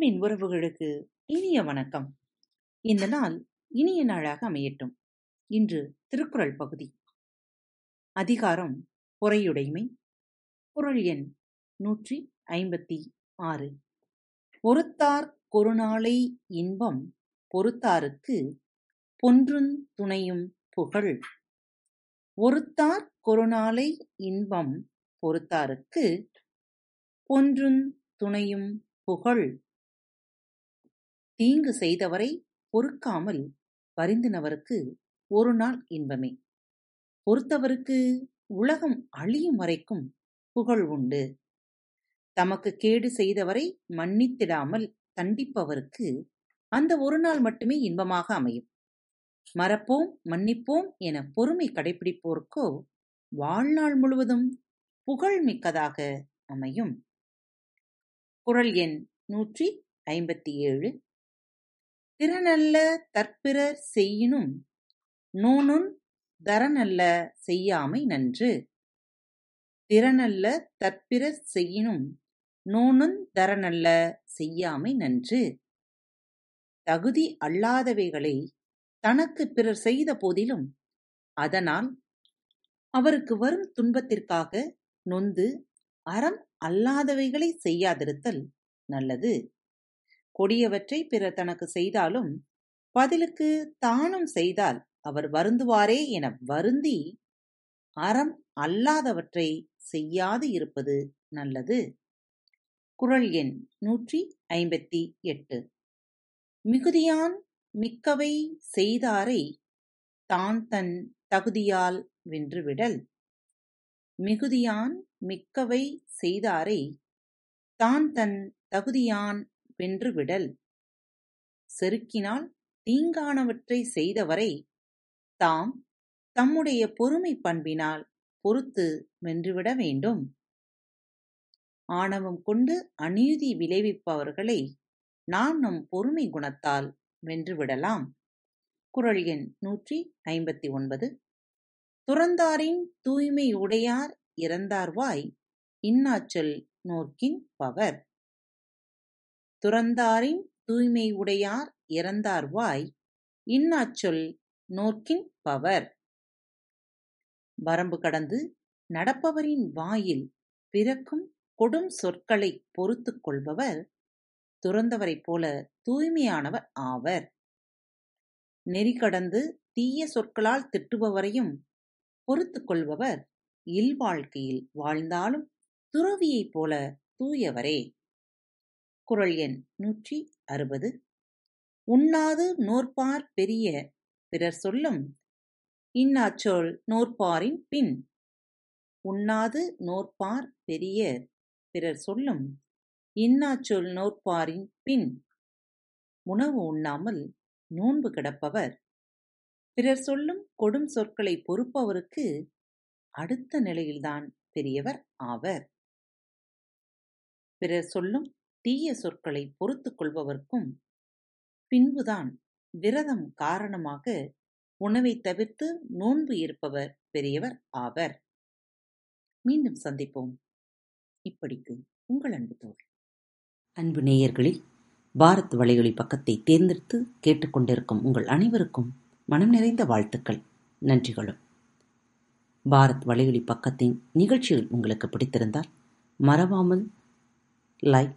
அன்பின் உறவுகளுக்கு இனிய வணக்கம். இந்த நாள் இனிய நாளாக அமையட்டும். இன்று திருக்குறள் பகுதி. அதிகாரம் பொறையுடைமை குரல் எண் நூற்றி ஐம்பத்தி ஆறு. பொறுத்தார் கொருநாளை இன்பம் பொறுத்தாருக்கு பொன்றுந் துணையும் புகழ். ஒருத்தார் கொருநாளை இன்பம் பொறுத்தாருக்கு பொன்றுந் துணையும் புகழ். தீங்கு செய்தவரை பொறுக்காமல் வருந்தினவருக்கு ஒரு நாள் இன்பமே. பொறுத்தவருக்கு உலகம் அழியும் வரைக்கும் புகழ் உண்டு. தமக்கு கேடு செய்தவரை மன்னித்திடாமல் தண்டிப்பவருக்கு அந்த ஒரு நாள் மட்டுமே இன்பமாக அமையும். மறப்போம் மன்னிப்போம் என பொறுமை கடைபிடிப்போருக்கோ வாழ்நாள் முழுவதும் புகழ் மிக்கதாக அமையும். குறள் எண் நூற்றி ஐம்பத்தி ஏழு. திறனல்ல தற்பிறர் செய்யினும் நூனுன் தரனல்ல செய்யாமை நன்று. திறனல்ல தற்பிறர் செய்யினும் நூனுந் தரனல்ல செய்யாமை நன்று. தகுதி அல்லாதவைகளை தனக்கு பிறர் செய்த போதிலும் அதனால் அவருக்கு வரும் துன்பத்திற்காக நொந்து அறம் அல்லாதவைகளை செய்யாதிருத்தல் நல்லது. கொடியவற்றை பிறர் தனக்கு செய்தாலும் பதிலுக்கு தானும் செய்தால் அவர் வருந்துவாரே என வருந்தி அறம் அல்லாதவற்றை செய்யாது இருப்பது நல்லது. குறள் எண் நூற்றி ஐம்பத்தி எட்டு. மிகுதியான் மிக்கவை செய்தாரை தான் தன் தகுதியால் வென்றுவிடல். மிகுதியான் மிக்கவை செய்தாரை தான் தன் தகுதியான் வென்றுவிடல் செருக்கினால் தீங்கானவற்றை செய்தவரை தாம் தம்முடைய பொறுமை பண்பினால் பொறுத்து வென்றுவிட வேண்டும். ஆணவம் கொண்டு அநீதி விளைவிப்பவர்களை நாம் நம் பொறுமை குணத்தால் வென்றுவிடலாம் குறள் எண் நூற்றி ஐம்பத்தி ஒன்பது. துறந்தாரின் தூய்மையுடையார் இறந்தார்வாய் இன்னாச்சொல் நோக்கின் பவர். துறந்தாரின் தூய்மை உடையார் இறந்தார்வாய் இன்னாச்சொல் நோக்கின் பவர். வரம்பு கடந்து நடப்பவரின் வாயில் பிறக்கும் கொடும் சொற்களை பொறுத்துக் கொள்பவர் துறந்தவரைப் போல தூய்மையானவர் ஆவர். நெறி கடந்து தீய சொற்களால் திட்டுபவரையும் பொறுத்துக் கொள்பவர் இல்வாழ்க்கையில் வாழ்ந்தாலும் துறவியைப் போல தூயவரே. குரல் எண் நூற்றி அறுபது. உண்ணாது நோற்பார் பெரிய பிறர் சொல்லும் இன்னாச்சொல் நோற்பாரின் பின். உண்ணாது நோற்பார் பெரிய பிறர் சொல்லும் இன்னாச்சொல் நோற்பாரின் பின். உணவு உண்ணாமல் நோன்பு கிடப்பவர். பிறர் சொல்லும் கொடும் சொற்களை பொறுப்பவருக்கு அடுத்த நிலையில்தான் பெரியவர் ஆவர். பிறர் சொல்லும் தீய சொற்களை பொறுத்துக் கொள்பவர்க்கும் பின்புதான் விரதம் காரணமாக உணவை தவிர்த்து நோன்பு இருப்பவர் பெரியவர் ஆவர். மீண்டும் சந்திப்போம். இப்படிக்கு உங்கள் அன்பு தோல் அன்பு நேயர்களில் பாரத் வலையொலி பக்கத்தை தேர்ந்தெடுத்து கேட்டுக்கொண்டிருக்கும் உங்கள் அனைவருக்கும் மனம் நிறைந்த வாழ்த்துக்கள் நன்றிகளும். பாரத் வலையொலி பக்கத்தின் நிகழ்ச்சிகள் உங்களுக்கு பிடித்திருந்தால் மறவாமல் லைக்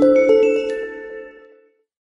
Thank you.